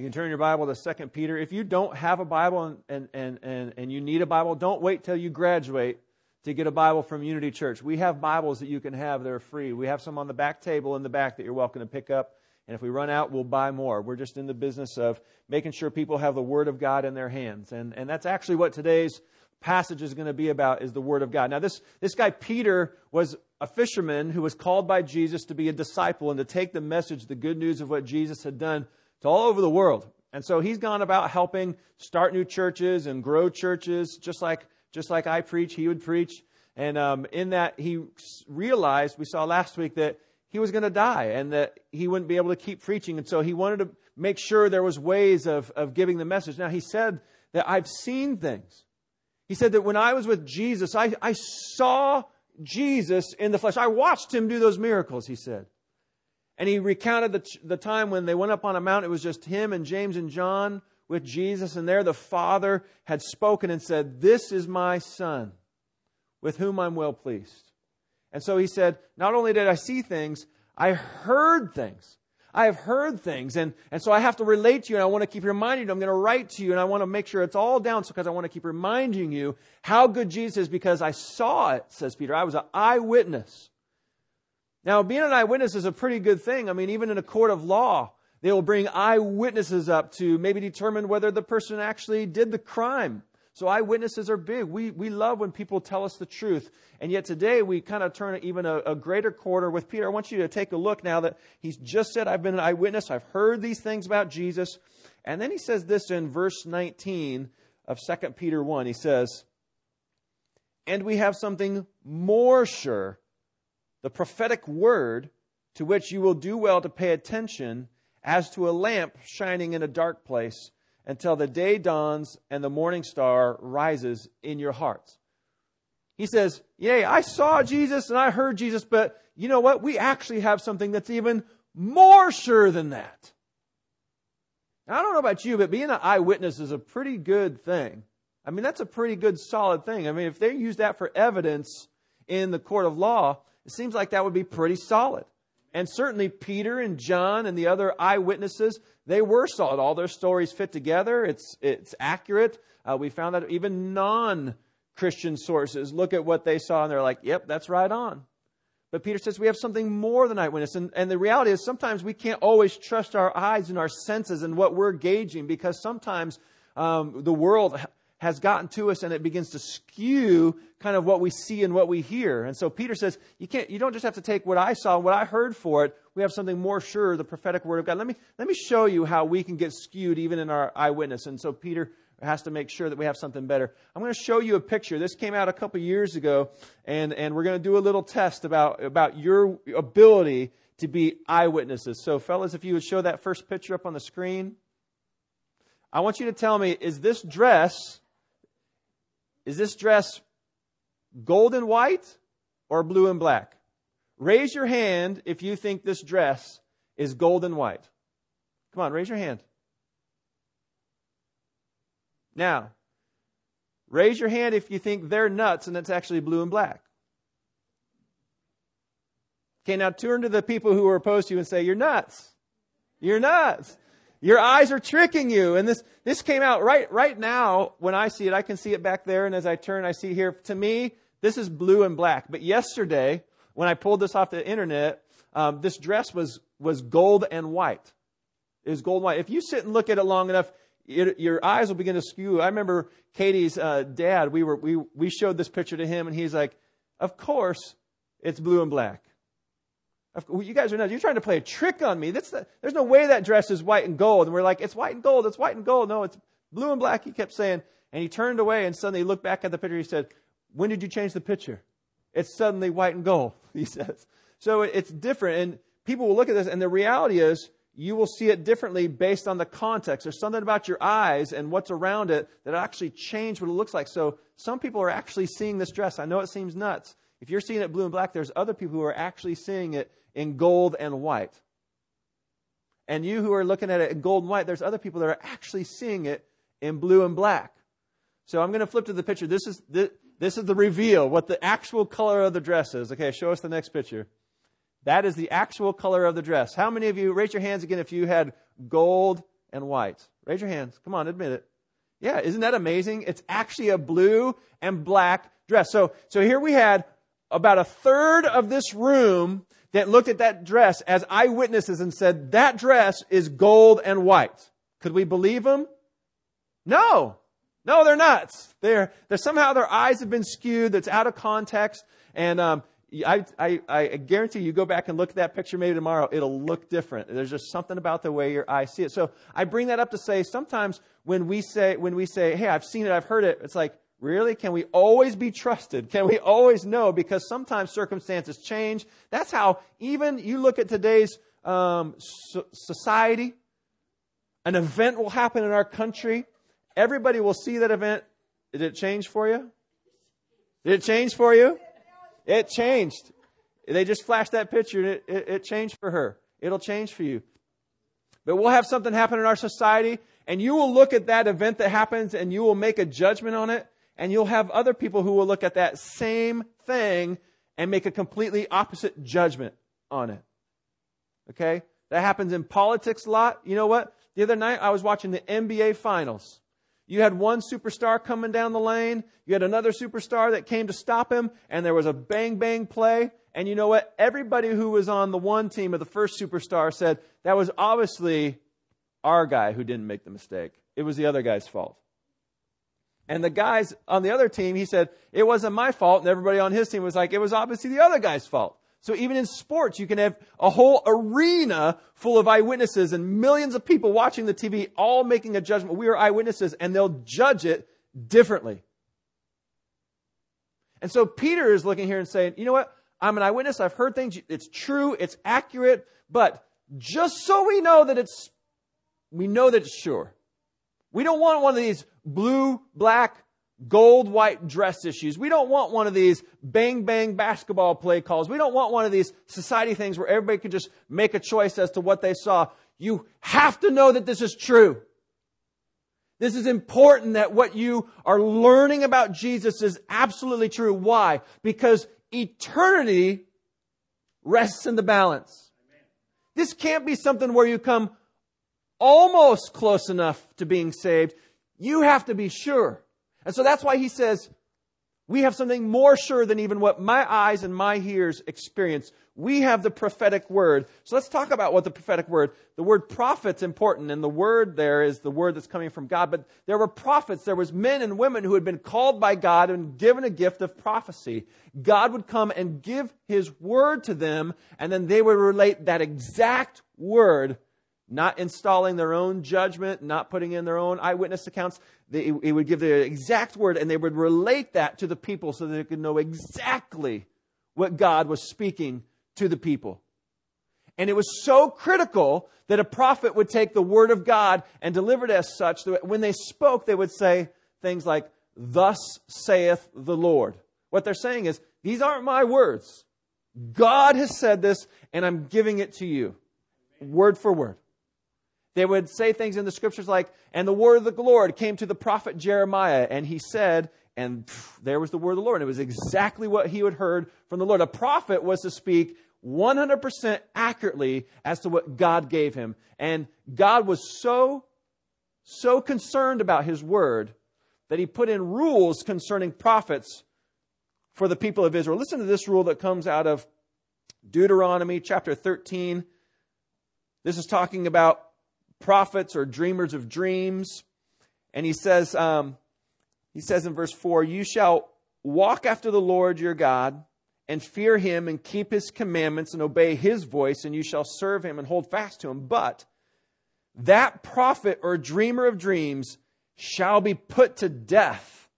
You can turn your Bible to Second Peter. If you don't have a Bible and, and, and, and, and you need a Bible, don't wait till you graduate to get a Bible from Unity Church. We have Bibles that you can have that are free. We have some on the back table in the back that you're welcome to pick up. And if we run out, we'll buy more. We're just in the business of making sure people have the Word of God in their hands. And, and that's actually what today's passage is going to be about is the Word of God. Now, this, this guy, Peter, was a fisherman who was called by Jesus to be a disciple and to take the message, the good news of what Jesus had done to all over the world. And so he's gone about helping start new churches and grow churches, just like just like I preach, he would preach. And um, in that, he realized, we saw last week, that he was going to die and that he wouldn't be able to keep preaching. And so he wanted to make sure there was ways of, of giving the message. Now, he said that I've seen things. He said that when I was with Jesus, I, I saw Jesus in the flesh. I watched him do those miracles, he said. And he recounted the, the time when they went up on a mountain. It was just him and James and John with Jesus, and there the Father had spoken and said, This is my Son, with whom I'm well pleased. And so he said, Not only did I see things, I heard things. I have heard things. And, and so I have to relate to you, and I want to keep reminding you. I'm going to write to you, and I want to make sure it's all down because I want to keep reminding you how good Jesus is because I saw it, says Peter. I was an eyewitness. Now, being an eyewitness is a pretty good thing. I mean, even in a court of law, they will bring eyewitnesses up to maybe determine whether the person actually did the crime. So eyewitnesses are big. We, we love when people tell us the truth. And yet today we kind of turn even a, a greater quarter with Peter. I want you to take a look now that he's just said, I've been an eyewitness. I've heard these things about Jesus. And then he says this in verse 19 of 2 Peter 1. He says, And we have something more sure, the prophetic word to which you will do well to pay attention as to a lamp shining in a dark place until the day dawns and the morning star rises in your hearts. He says, Yea, I saw Jesus and I heard Jesus, but you know what? We actually have something that's even more sure than that. Now, I don't know about you, but being an eyewitness is a pretty good thing. I mean, that's a pretty good, solid thing. I mean, if they use that for evidence in the court of law, it seems like that would be pretty solid. And certainly Peter and John and the other eyewitnesses, they were solid. All their stories fit together. It's, it's accurate. Uh, we found that even non Christian sources look at what they saw and they're like, yep, that's right on. But Peter says we have something more than eyewitness. And, and the reality is sometimes we can't always trust our eyes and our senses and what we're gauging because sometimes um, the world has gotten to us and it begins to skew kind of what we see and what we hear. And so Peter says, you can't, you don't just have to take what I saw, what I heard for it. We have something more sure, the prophetic word of God. Let me, let me show you how we can get skewed even in our eyewitness. And so Peter has to make sure that we have something better. I'm going to show you a picture. This came out a couple years ago and, and we're going to do a little test about, about your ability to be eyewitnesses. So fellas, if you would show that first picture up on the screen. I want you to tell me, is this dress is this dress gold and white or blue and black? Raise your hand if you think this dress is gold and white. Come on, raise your hand. Now, raise your hand if you think they're nuts and it's actually blue and black. Okay, now turn to the people who are opposed to you and say, You're nuts. You're nuts. Your eyes are tricking you. And this, this came out right, right now when I see it. I can see it back there. And as I turn, I see here, to me, this is blue and black. But yesterday, when I pulled this off the internet, um, this dress was, was gold and white. It was gold and white. If you sit and look at it long enough, it, your eyes will begin to skew. I remember Katie's uh, dad, we, were, we, we showed this picture to him, and he's like, Of course, it's blue and black. You guys are nuts. You're trying to play a trick on me. The, there's no way that dress is white and gold. And we're like, it's white and gold. It's white and gold. No, it's blue and black. He kept saying. And he turned away and suddenly he looked back at the picture. He said, when did you change the picture? It's suddenly white and gold, he says. So it's different. And people will look at this and the reality is you will see it differently based on the context. There's something about your eyes and what's around it that actually change what it looks like. So some people are actually seeing this dress. I know it seems nuts. If you're seeing it blue and black, there's other people who are actually seeing it in gold and white. And you who are looking at it in gold and white, there's other people that are actually seeing it in blue and black. So I'm going to flip to the picture. This is the, this is the reveal, what the actual color of the dress is. Okay, show us the next picture. That is the actual color of the dress. How many of you, raise your hands again if you had gold and white. Raise your hands. Come on, admit it. Yeah, isn't that amazing? It's actually a blue and black dress. So, so here we had about a third of this room that looked at that dress as eyewitnesses and said, that dress is gold and white. Could we believe them? No. No, they're nuts. They're, they're somehow their eyes have been skewed. That's out of context. And um, I, I, I guarantee you go back and look at that picture maybe tomorrow. It'll look different. There's just something about the way your eyes see it. So I bring that up to say sometimes when we say when we say, "Hey, I've seen it. I've heard it." It's like Really? Can we always be trusted? Can we always know? Because sometimes circumstances change. That's how even you look at today's um, so- society, an event will happen in our country. Everybody will see that event. Did it change for you? Did it change for you? It changed. They just flashed that picture and it, it, it changed for her. It'll change for you. But we'll have something happen in our society and you will look at that event that happens and you will make a judgment on it and you'll have other people who will look at that same thing and make a completely opposite judgment on it. Okay? That happens in politics a lot. You know what? The other night I was watching the NBA finals. You had one superstar coming down the lane. You had another superstar that came to stop him, and there was a bang bang play. And you know what? Everybody who was on the one team of the first superstar said that was obviously our guy who didn't make the mistake. It was the other guy's fault. And the guys on the other team, he said, it wasn't my fault. And everybody on his team was like, it was obviously the other guy's fault. So even in sports, you can have a whole arena full of eyewitnesses and millions of people watching the TV, all making a judgment. We are eyewitnesses, and they'll judge it differently. And so Peter is looking here and saying, you know what? I'm an eyewitness. I've heard things. It's true. It's accurate. But just so we know that it's, we know that it's sure. We don't want one of these blue, black, gold, white dress issues. We don't want one of these bang, bang basketball play calls. We don't want one of these society things where everybody can just make a choice as to what they saw. You have to know that this is true. This is important that what you are learning about Jesus is absolutely true. Why? Because eternity rests in the balance. This can't be something where you come almost close enough to being saved. You have to be sure. And so that's why he says, we have something more sure than even what my eyes and my ears experience. We have the prophetic word. So let's talk about what the prophetic word. The word prophet's important, and the word there is the word that's coming from God. But there were prophets, there was men and women who had been called by God and given a gift of prophecy. God would come and give his word to them, and then they would relate that exact word not installing their own judgment, not putting in their own eyewitness accounts. They, it would give the exact word and they would relate that to the people so they could know exactly what God was speaking to the people. And it was so critical that a prophet would take the word of God and deliver it as such that when they spoke, they would say things like, Thus saith the Lord. What they're saying is, These aren't my words. God has said this, and I'm giving it to you, word for word. They would say things in the scriptures like, and the word of the Lord came to the prophet Jeremiah, and he said, and pff, there was the word of the Lord. And it was exactly what he had heard from the Lord. A prophet was to speak 100% accurately as to what God gave him. And God was so, so concerned about his word that he put in rules concerning prophets for the people of Israel. Listen to this rule that comes out of Deuteronomy chapter 13. This is talking about prophets or dreamers of dreams. And he says, um, he says in verse 4, You shall walk after the Lord your God and fear him and keep his commandments and obey his voice, and you shall serve him and hold fast to him. But that prophet or dreamer of dreams shall be put to death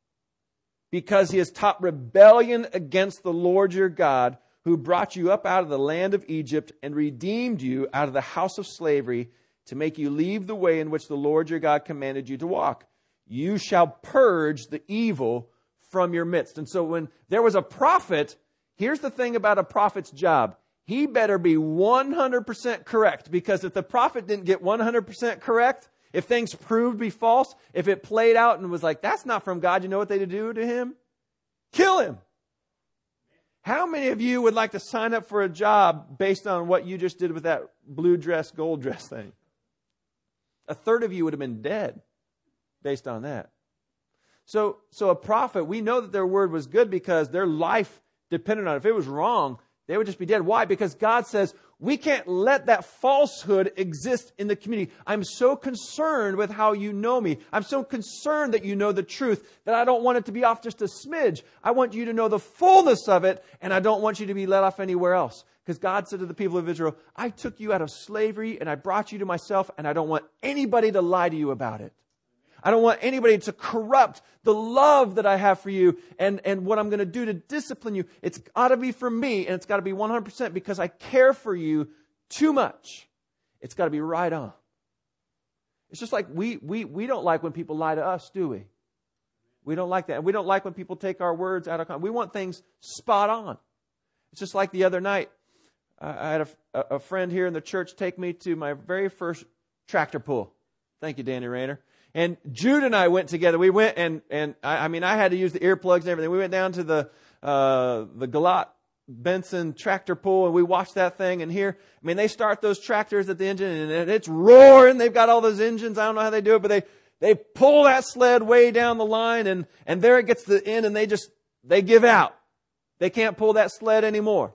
because he has taught rebellion against the Lord your God, who brought you up out of the land of Egypt and redeemed you out of the house of slavery to make you leave the way in which the Lord your God commanded you to walk. You shall purge the evil from your midst. And so when there was a prophet, here's the thing about a prophet's job. He better be 100% correct because if the prophet didn't get 100% correct, if things proved to be false, if it played out and was like, that's not from God, you know what they do to him? Kill him. How many of you would like to sign up for a job based on what you just did with that blue dress, gold dress thing? A third of you would have been dead based on that. So, so a prophet, we know that their word was good because their life depended on it. If it was wrong, they would just be dead. Why? Because God says, we can't let that falsehood exist in the community. I'm so concerned with how you know me. I'm so concerned that you know the truth that I don't want it to be off just a smidge. I want you to know the fullness of it, and I don't want you to be let off anywhere else. Because God said to the people of Israel, I took you out of slavery and I brought you to myself, and I don't want anybody to lie to you about it. I don't want anybody to corrupt the love that I have for you and, and what I'm going to do to discipline you. It's got to be for me and it's got to be 100% because I care for you too much. It's got to be right on. It's just like we, we, we don't like when people lie to us, do we? We don't like that. And we don't like when people take our words out of context. We want things spot on. It's just like the other night. I had a, a friend here in the church take me to my very first tractor pull. Thank you, Danny Rayner. And Jude and I went together. We went and, and I, I mean, I had to use the earplugs and everything. We went down to the, uh, the Galat Benson tractor pull and we watched that thing and here, I mean, they start those tractors at the engine and it's roaring. They've got all those engines. I don't know how they do it, but they, they pull that sled way down the line and, and there it gets to the end and they just, they give out. They can't pull that sled anymore.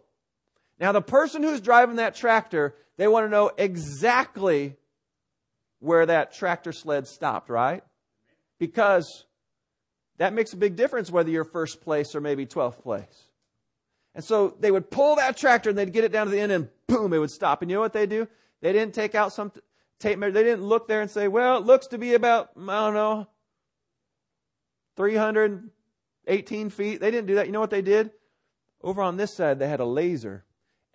Now the person who's driving that tractor, they want to know exactly where that tractor sled stopped, right? Because that makes a big difference whether you're first place or maybe 12th place. And so they would pull that tractor and they'd get it down to the end and boom, it would stop. And you know what they do? They didn't take out some tape measure. They didn't look there and say, well, it looks to be about, I don't know, 318 feet. They didn't do that. You know what they did? Over on this side, they had a laser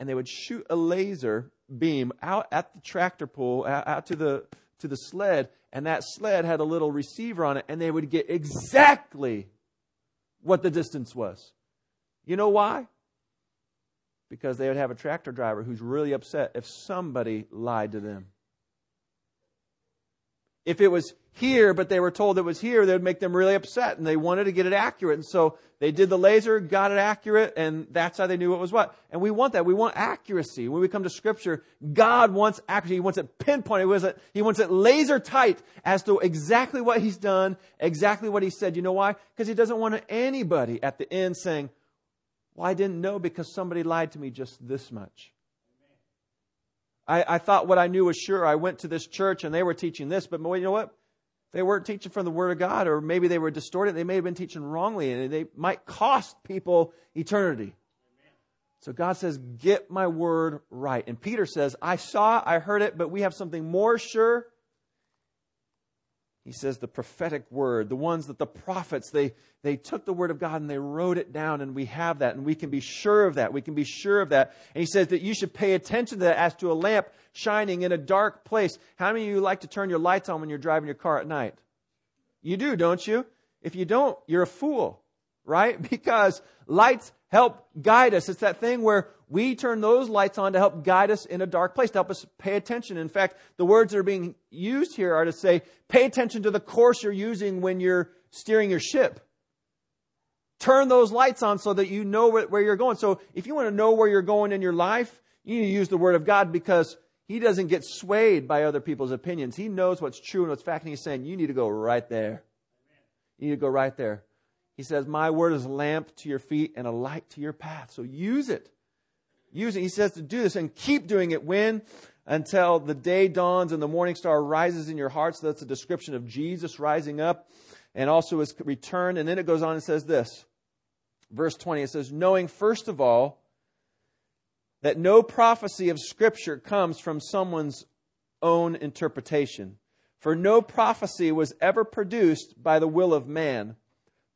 and they would shoot a laser beam out at the tractor pull, out to the to the sled, and that sled had a little receiver on it, and they would get exactly what the distance was. You know why? Because they would have a tractor driver who's really upset if somebody lied to them. If it was here, but they were told it was here, that would make them really upset and they wanted to get it accurate. And so they did the laser, got it accurate, and that's how they knew it was what. And we want that. We want accuracy. When we come to scripture, God wants accuracy. He wants it pinpointed. He wants it, he wants it laser tight as to exactly what he's done, exactly what he said. You know why? Because he doesn't want anybody at the end saying, well, I didn't know because somebody lied to me just this much. I, I thought what I knew was sure. I went to this church and they were teaching this, but you know what? They weren't teaching from the Word of God, or maybe they were distorted. They may have been teaching wrongly, and they might cost people eternity. So God says, Get my word right. And Peter says, I saw, I heard it, but we have something more sure he says the prophetic word, the ones that the prophets, they, they took the word of God and they wrote it down, and we have that, and we can be sure of that. We can be sure of that. And he says that you should pay attention to that as to a lamp shining in a dark place. How many of you like to turn your lights on when you're driving your car at night? You do, don't you? If you don't, you're a fool, right? Because lights help guide us. It's that thing where we turn those lights on to help guide us in a dark place, to help us pay attention. In fact, the words that are being used here are to say, pay attention to the course you're using when you're steering your ship. Turn those lights on so that you know where you're going. So if you want to know where you're going in your life, you need to use the Word of God because He doesn't get swayed by other people's opinions. He knows what's true and what's fact, and He's saying, you need to go right there. You need to go right there. He says, My word is a lamp to your feet and a light to your path. So use it. Use it. He says to do this and keep doing it when? Until the day dawns and the morning star rises in your hearts. So that's a description of Jesus rising up and also his return. And then it goes on and says this. Verse 20, it says, Knowing first of all that no prophecy of Scripture comes from someone's own interpretation. For no prophecy was ever produced by the will of man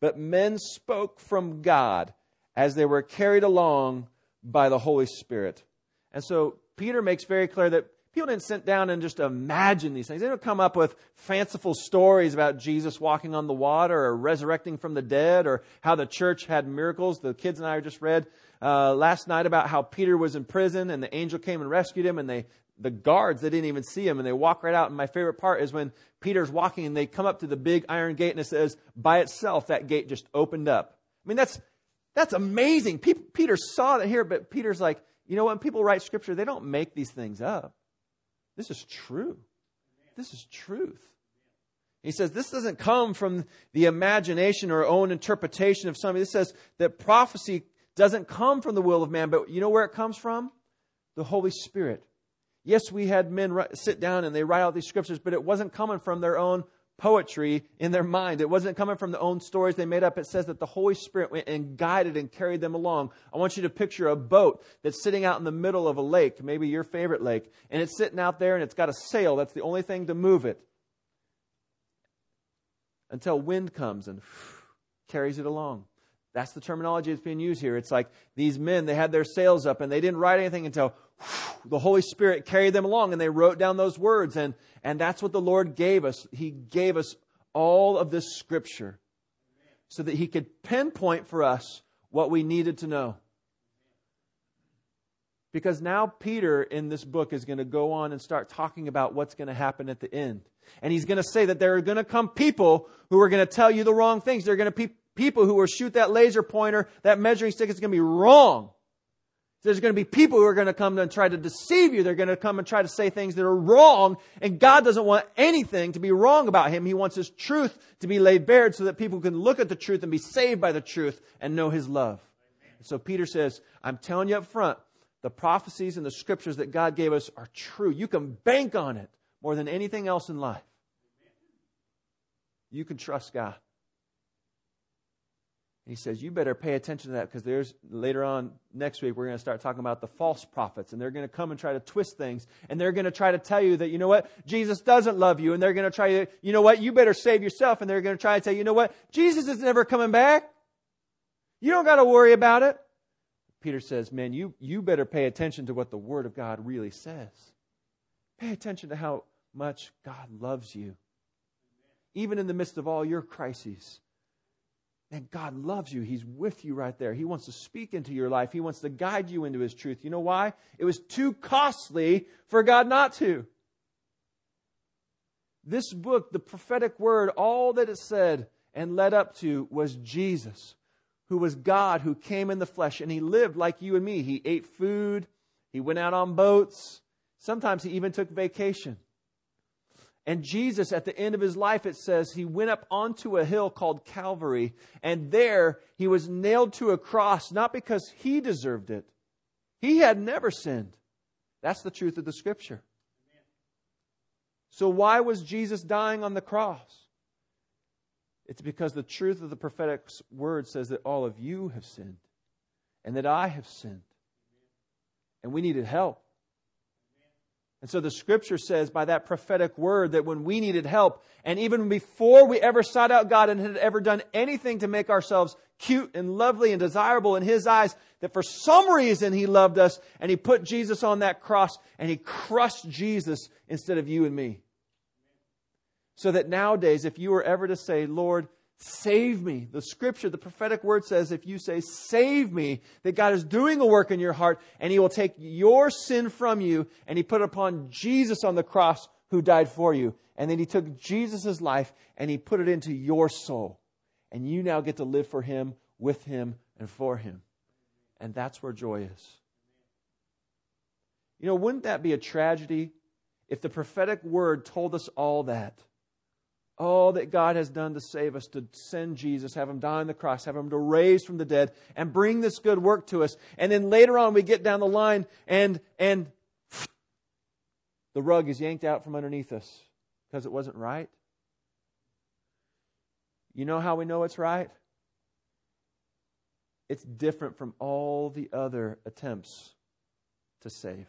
but men spoke from God as they were carried along by the Holy Spirit. And so Peter makes very clear that people didn't sit down and just imagine these things. They didn't come up with fanciful stories about Jesus walking on the water or resurrecting from the dead or how the church had miracles. The kids and I just read uh, last night about how Peter was in prison and the angel came and rescued him and they the guards they didn't even see him and they walk right out and my favorite part is when peter's walking and they come up to the big iron gate and it says by itself that gate just opened up i mean that's that's amazing peter saw that here but peter's like you know when people write scripture they don't make these things up this is true This is truth. He says this doesn't come from the imagination or own interpretation of somebody. This says that prophecy doesn't come from the will of man, but you know where it comes from? The Holy Spirit. Yes, we had men sit down and they write out these scriptures, but it wasn't coming from their own poetry in their mind. It wasn't coming from the own stories they made up. It says that the Holy Spirit went and guided and carried them along. I want you to picture a boat that's sitting out in the middle of a lake, maybe your favorite lake, and it's sitting out there and it's got a sail. That's the only thing to move it. Until wind comes and carries it along. That's the terminology that's being used here. It's like these men, they had their sails up and they didn't write anything until the Holy Spirit carried them along and they wrote down those words. And, and that's what the Lord gave us. He gave us all of this scripture so that He could pinpoint for us what we needed to know. Because now Peter in this book is going to go on and start talking about what's going to happen at the end. And he's going to say that there are going to come people who are going to tell you the wrong things. There are going to be people who will shoot that laser pointer, that measuring stick is going to be wrong. There's going to be people who are going to come and try to deceive you. They're going to come and try to say things that are wrong. And God doesn't want anything to be wrong about Him. He wants His truth to be laid bare so that people can look at the truth and be saved by the truth and know His love. So Peter says, I'm telling you up front, the prophecies and the scriptures that God gave us are true. You can bank on it more than anything else in life. You can trust God. And he says, You better pay attention to that because there's later on next week, we're going to start talking about the false prophets. And they're going to come and try to twist things. And they're going to try to tell you that, you know what, Jesus doesn't love you. And they're going to try to, you know what, you better save yourself. And they're going to try to tell you, you know what, Jesus is never coming back. You don't got to worry about it. Peter says, Man, you, you better pay attention to what the Word of God really says. Pay attention to how much God loves you. Even in the midst of all your crises and God loves you. He's with you right there. He wants to speak into your life. He wants to guide you into His truth. You know why? It was too costly for God not to. This book, the prophetic word, all that it said and led up to was Jesus, who was God, who came in the flesh, and He lived like you and me. He ate food, He went out on boats. Sometimes He even took vacation. And Jesus, at the end of his life, it says he went up onto a hill called Calvary, and there he was nailed to a cross, not because he deserved it. He had never sinned. That's the truth of the scripture. So, why was Jesus dying on the cross? It's because the truth of the prophetic word says that all of you have sinned and that I have sinned. And we needed help. And so the scripture says by that prophetic word that when we needed help, and even before we ever sought out God and had ever done anything to make ourselves cute and lovely and desirable in His eyes, that for some reason He loved us and He put Jesus on that cross and He crushed Jesus instead of you and me. So that nowadays, if you were ever to say, Lord, Save me. The scripture, the prophetic word says, if you say, Save me, that God is doing a work in your heart and He will take your sin from you and He put it upon Jesus on the cross who died for you. And then He took Jesus' life and He put it into your soul. And you now get to live for Him, with Him, and for Him. And that's where joy is. You know, wouldn't that be a tragedy if the prophetic word told us all that? All that God has done to save us, to send Jesus, have him die on the cross, have him to raise from the dead, and bring this good work to us. And then later on, we get down the line, and and the rug is yanked out from underneath us because it wasn't right. You know how we know it's right? It's different from all the other attempts to save.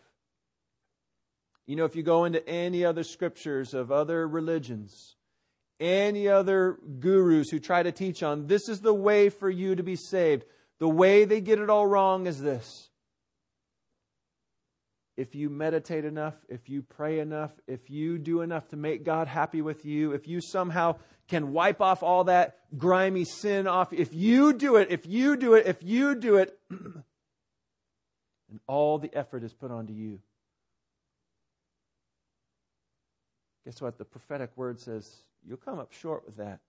You know, if you go into any other scriptures of other religions, any other gurus who try to teach on this is the way for you to be saved. The way they get it all wrong is this. If you meditate enough, if you pray enough, if you do enough to make God happy with you, if you somehow can wipe off all that grimy sin off, if you do it, if you do it, if you do it, and all the effort is put onto you. Guess what? The prophetic word says You'll come up short with that.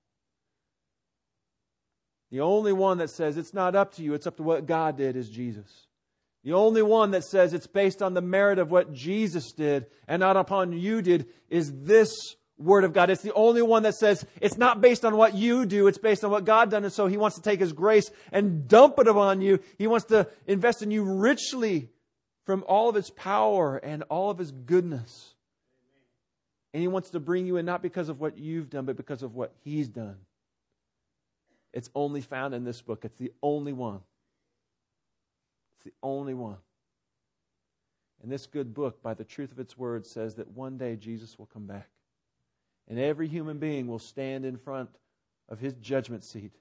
The only one that says it's not up to you, it's up to what God did is Jesus. The only one that says it's based on the merit of what Jesus did and not upon you did is this Word of God. It's the only one that says it's not based on what you do, it's based on what God done. And so He wants to take His grace and dump it upon you. He wants to invest in you richly from all of His power and all of His goodness. And He wants to bring you in not because of what you've done, but because of what He's done. It's only found in this book. It's the only one. It's the only one. And this good book, by the truth of its words, says that one day Jesus will come back. And every human being will stand in front of his judgment seat.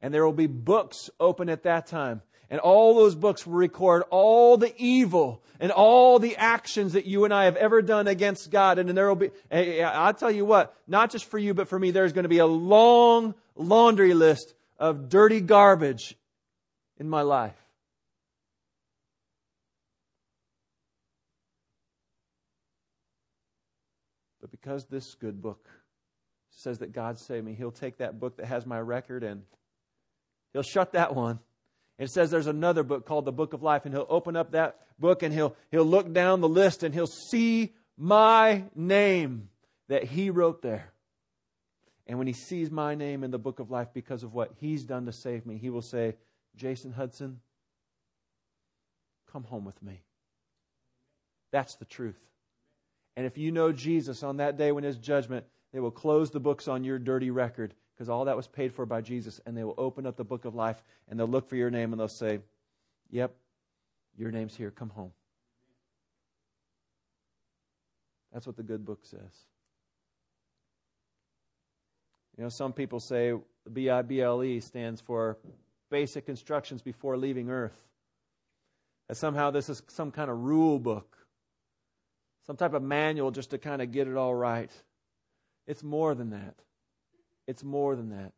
And there will be books open at that time. And all those books will record all the evil and all the actions that you and I have ever done against God. And there will be, eh, eh, I'll tell you what, not just for you, but for me, there's going to be a long laundry list of dirty garbage in my life. But because this good book says that God saved me, He'll take that book that has my record and He'll shut that one. It says there's another book called the Book of Life, and He'll open up that book and He'll, he'll look down the list and He'll see my name that He wrote there. And when He sees my name in the Book of Life because of what He's done to save me, He will say, Jason Hudson, come home with me. That's the truth. And if you know Jesus on that day when his judgment, they will close the books on your dirty record because all that was paid for by Jesus. And they will open up the book of life and they'll look for your name and they'll say, Yep, your name's here. Come home. That's what the good book says. You know, some people say B I B L E stands for basic instructions before leaving earth. That somehow this is some kind of rule book some type of manual just to kind of get it all right. It's more than that. It's more than that.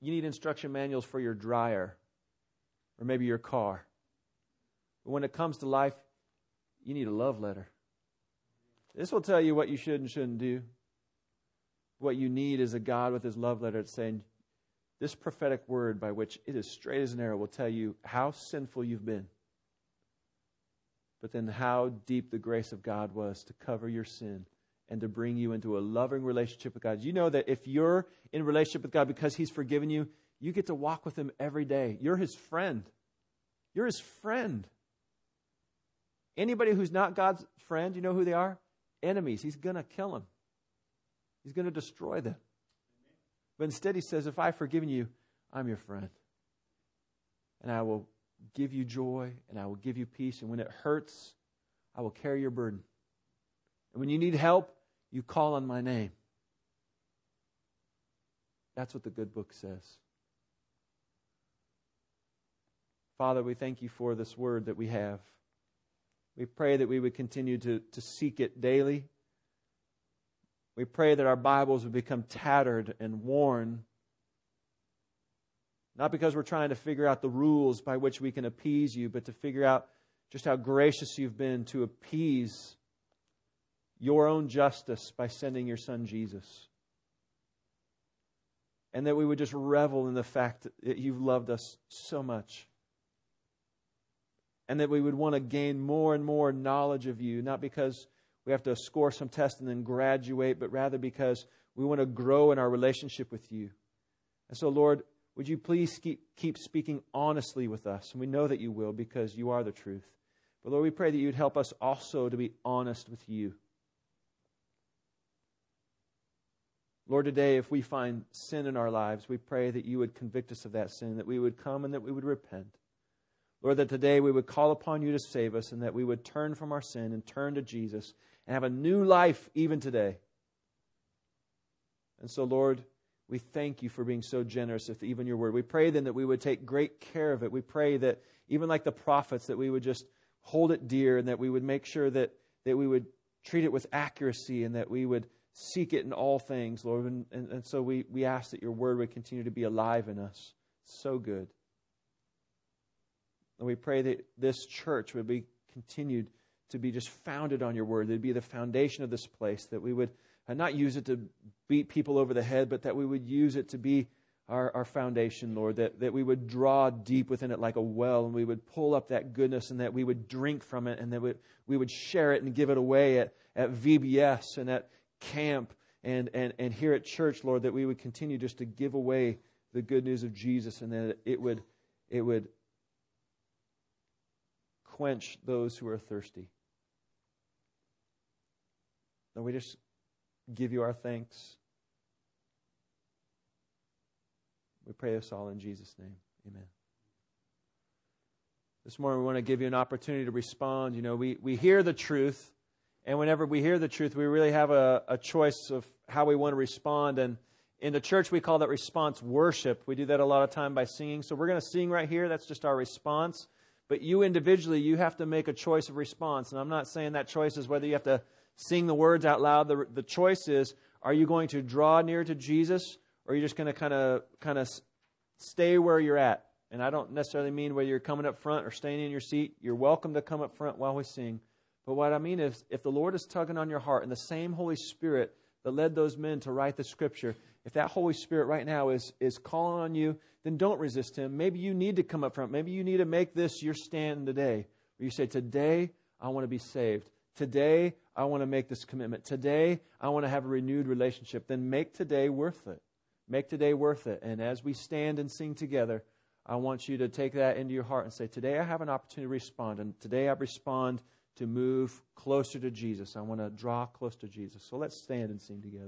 You need instruction manuals for your dryer or maybe your car. But when it comes to life, you need a love letter. This will tell you what you should and shouldn't do. What you need is a God with his love letter saying, This prophetic word by which it is straight as an arrow will tell you how sinful you've been but then how deep the grace of God was to cover your sin and to bring you into a loving relationship with God. You know that if you're in relationship with God because He's forgiven you, you get to walk with Him every day. You're His friend. You're His friend. Anybody who's not God's friend, you know who they are? Enemies. He's going to kill them, He's going to destroy them. But instead, He says, If I've forgiven you, I'm your friend. And I will give you joy and I will give you peace. And when it hurts, I will carry your burden. And when you need help, you call on my name. That's what the good book says. Father, we thank you for this word that we have. We pray that we would continue to, to seek it daily. We pray that our Bibles would become tattered and worn not because we're trying to figure out the rules by which we can appease you, but to figure out just how gracious you've been to appease your own justice by sending your son Jesus. And that we would just revel in the fact that you've loved us so much. And that we would want to gain more and more knowledge of you, not because we have to score some test and then graduate, but rather because we want to grow in our relationship with you. And so, Lord, would you please keep, keep speaking honestly with us? And we know that you will because you are the truth. But Lord, we pray that you'd help us also to be honest with you. Lord, today, if we find sin in our lives, we pray that you would convict us of that sin, that we would come and that we would repent. Lord, that today we would call upon you to save us and that we would turn from our sin and turn to Jesus and have a new life even today. And so, Lord, we thank you for being so generous with even your word. We pray then that we would take great care of it. We pray that even like the prophets, that we would just hold it dear and that we would make sure that, that we would treat it with accuracy and that we would seek it in all things, Lord. And, and, and so we, we ask that your word would continue to be alive in us. So good. And we pray that this church would be continued to be just founded on your word. That would be the foundation of this place, that we would uh, not use it to beat people over the head, but that we would use it to be our, our foundation, Lord, that, that we would draw deep within it like a well and we would pull up that goodness and that we would drink from it and that we, we would share it and give it away at, at VBS and at camp and, and, and here at church, Lord, that we would continue just to give away the good news of Jesus and that it would, it would quench those who are thirsty. And we just give you our thanks. We pray this all in Jesus' name. Amen. This morning, we want to give you an opportunity to respond. You know, we, we hear the truth, and whenever we hear the truth, we really have a, a choice of how we want to respond. And in the church, we call that response worship. We do that a lot of time by singing. So we're going to sing right here. That's just our response. But you individually, you have to make a choice of response. And I'm not saying that choice is whether you have to sing the words out loud. The, the choice is are you going to draw near to Jesus or are you just going to kind of kind of stay where you're at? And I don't necessarily mean whether you're coming up front or staying in your seat. You're welcome to come up front while we sing. But what I mean is, if the Lord is tugging on your heart and the same Holy Spirit that led those men to write the scripture, if that Holy Spirit right now is, is calling on you, then don't resist Him. Maybe you need to come up front. Maybe you need to make this your stand today. Where you say, Today, I want to be saved. Today, I want to make this commitment. Today, I want to have a renewed relationship. Then make today worth it. Make today worth it. And as we stand and sing together, I want you to take that into your heart and say, Today I have an opportunity to respond. And today I respond to move closer to Jesus. I want to draw close to Jesus. So let's stand and sing together.